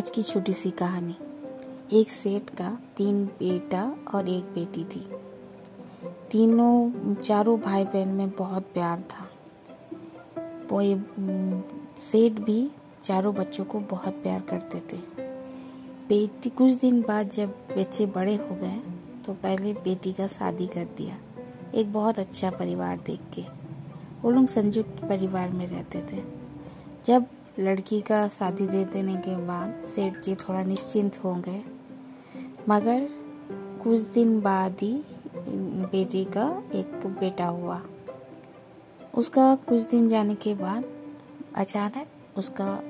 आज की छोटी सी कहानी। एक सेठ का तीन बेटा और एक बेटी थी। तीनों, चारों भाई बहन में बहुत प्यार था। वो सेठ भी चारों बच्चों को बहुत प्यार करते थे। बेटी, कुछ दिन बाद जब बच्चे बड़े हो गए तो पहले बेटी का शादी कर दिया। एक बहुत अच्छा परिवार देख के। वो लोग संयुक्त परिवार में रहते थे। जब लड़की का शादी दे देने के बाद सेठ जी थोड़ा निश्चिंत हो गए। मगर कुछ दिन बाद ही बेटी का एक बेटा हुआ। उसका कुछ दिन जाने के बाद अचानक उसका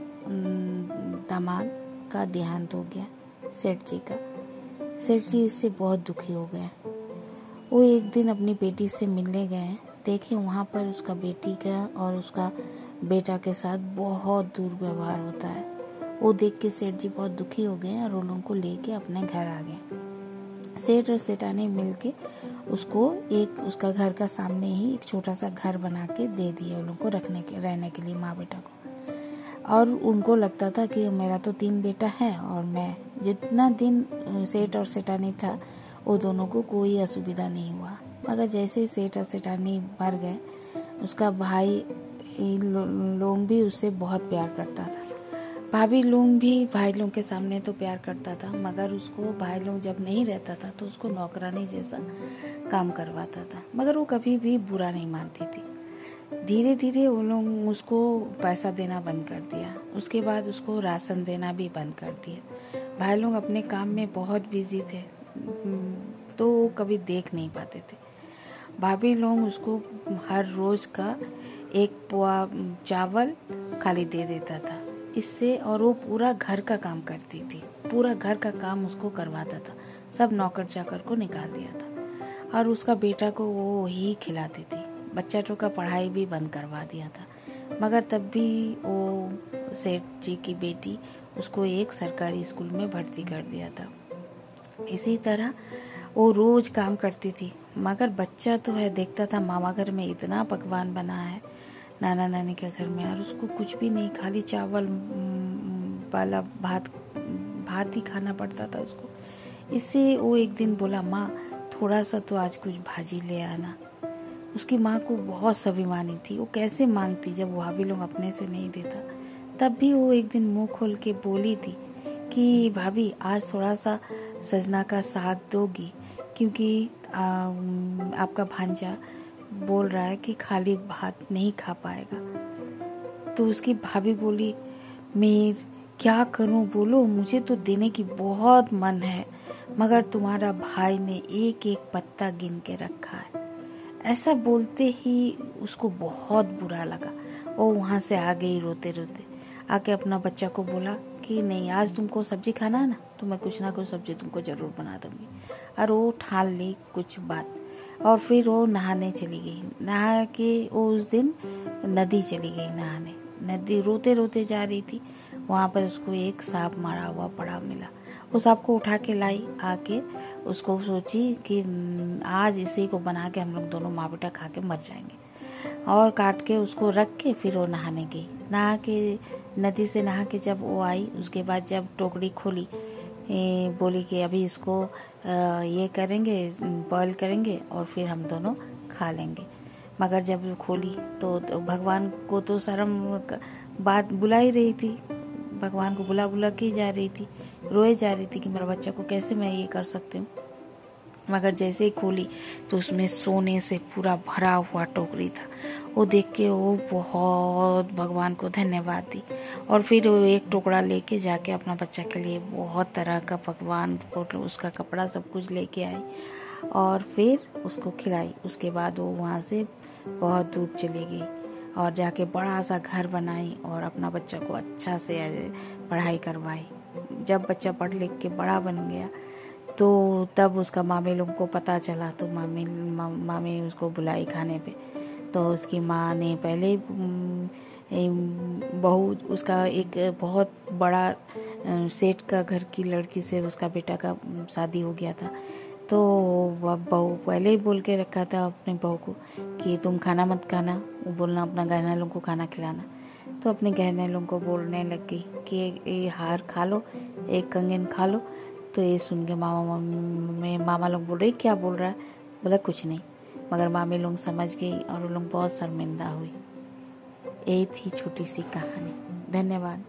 दामाद का देहांत हो गया सेठ जी का। सेठ जी इससे बहुत दुखी हो गए। वो एक दिन अपनी बेटी से मिलने गए। देखे वहाँ पर उसका बेटी का और उसका बेटा के साथ बहुत दूर व्यवहार होता है। वो देख के सेठ जी बहुत दुखी हो गए और उन को लेके अपने घर आ गए। सेठ और सेठानी मिल के उसको एक, उसका घर का सामने ही एक छोटा सा घर बना के दे दिया उन को रखने के, रहने के लिए माँ बेटा को। और उनको लगता था कि मेरा तो तीन बेटा है और मैं जितना दिन सेठ और सेठानी था, वो दोनों को कोई असुविधा नहीं हुआ। मगर जैसे ही सेठ और सेठानी मर गए, उसका भाई लोग भी उससे बहुत प्यार करता था। भाभी लोग भी भाई लोग के सामने तो प्यार करता था, मगर उसको भाई लोग जब नहीं रहता था तो उसको नौकरानी जैसा काम करवाता था, मगर वो कभी भी बुरा नहीं मानती थी। धीरे धीरे वो लोग उसको पैसा देना बंद कर दिया, उसके बाद उसको राशन देना भी बंद कर दिया। भाई लोग अपने काम में बहुत बिज़ी थे तो वो कभी देख नहीं पाते थे। भाभी लोग उसको हर रोज का एक पुआ चावल खाली दे देता था। इससे और वो पूरा घर का काम करती थी। पूरा घर का काम उसको करवाता था। सब नौकर चाकर को निकाल दिया था। और उसका बेटा को वो ही खिलाती थी। बच्चा तो का पढ़ाई भी बंद करवा दिया था। मगर तब भी वो सेठ जी की बेटी उसको एक सरकारी स्कूल में भर्ती कर दिया था। इसी तरह वो रोज काम करती थी। मगर बच्चा तो है, देखता था, मामा घर में इतना पकवान बना है। नाना नानी के घर में और उसको कुछ भी नहीं खाली चावल वाला भात भात ही खाना पड़ता था उसको। इससे वो एक दिन बोला माँ थोड़ा सा तो आज कुछ भाजी ले आना। उसकी माँ को बहुत स्वाभिमानी थी। वो कैसे मांगती जब भाभी लोग अपने से नहीं देता। तब भी वो एक दिन मुँह खोल के बोली थी कि भाभी आज थोड़ा सा सजना का साग दोगी क्योंकि आ, आपका भांजा बोल रहा है कि खाली भात नहीं खा पाएगा। तो उसकी भाभी बोली, मीर, क्या करूँ बोलो? मुझे तो देने की बहुत मन है, मगर तुम्हारा भाई ने एक एक पत्ता गिन के रखा है। ऐसा बोलते ही उसको बहुत बुरा लगा। वो वहाँ से आ गई रोते रोते आके अपना बच्चा को बोला कि, नहीं, आज तुमको सब्ज़ी खाना है ना तो मैं कुछ ना कुछ सब्ज़ी तुमको ज़रूर बना दूँगी। और वो ठान ली कुछ बात। और फिर वो नहाने चली गई। नहा के वो उस दिन नदी चली गई नहाने। नदी रोते रोते जा रही थी। वहाँ पर उसको एक सांप मारा हुआ पड़ा मिला। उस सांप को उठा के लाई, आके उसको सोची कि आज इसी को बना के हम लोग दोनों माँ बेटा खा के मर जाएँगे। और काट के उसको रख के फिर वो नहाने गई। नहा के, नदी से नहा के जब वो आई, उसके बाद जब टोकरी खोली बोली कि अभी इसको ये करेंगे बॉईल करेंगे और फिर हम दोनों खा लेंगे। मगर जब खोली तो, तो भगवान को तो शर्म बात बुला ही रही थी। भगवान को बुला बुला के जा रही थी रोए जा रही थी कि मेरा बच्चा को कैसे मैं ये कर सकती हूँ? मगर जैसे ही खोली तो उसमें सोने से पूरा भरा हुआ टोकरी था। वो देख के वो बहुत भगवान को धन्यवाद दी और फिर वो एक टुकड़ा लेके जाके अपना बच्चा के लिए बहुत तरह का पकवान उसका कपड़ा सब कुछ लेके आई और फिर उसको खिलाई। उसके बाद वो वहाँ से बहुत दूर चली गई और जाके बड़ा सा घर बनाई और अपना बच्चा को अच्छा से पढ़ाई करवाई। जब बच्चा पढ़ लिख के बड़ा बन गया तो तब उसका मामे लोग को पता चला तो मामी मा, मामी उसको बुलाई खाने पे। तो उसकी माँ ने पहले बहू उसका एक बहुत बड़ा सेठ का घर की लड़की से उसका बेटा का शादी हो गया था। तो बहू पहले ही बोल के रखा था अपने बहू को कि तुम खाना मत खाना वो बोलना अपना गहना लोगों को खाना खिलाना। तो अपने गहने लोगों को बोलने लग गई कि ये हार खा लो एक कंगन खा लो तो ये सुन के मामा मम्मी मामा लोग बोल रहे, क्या बोल रहा? है बोला, कुछ नहीं। मगर मामी लोग समझ गई और लोग बहुत शर्मिंदा हुई। यही थी छोटी सी कहानी। धन्यवाद।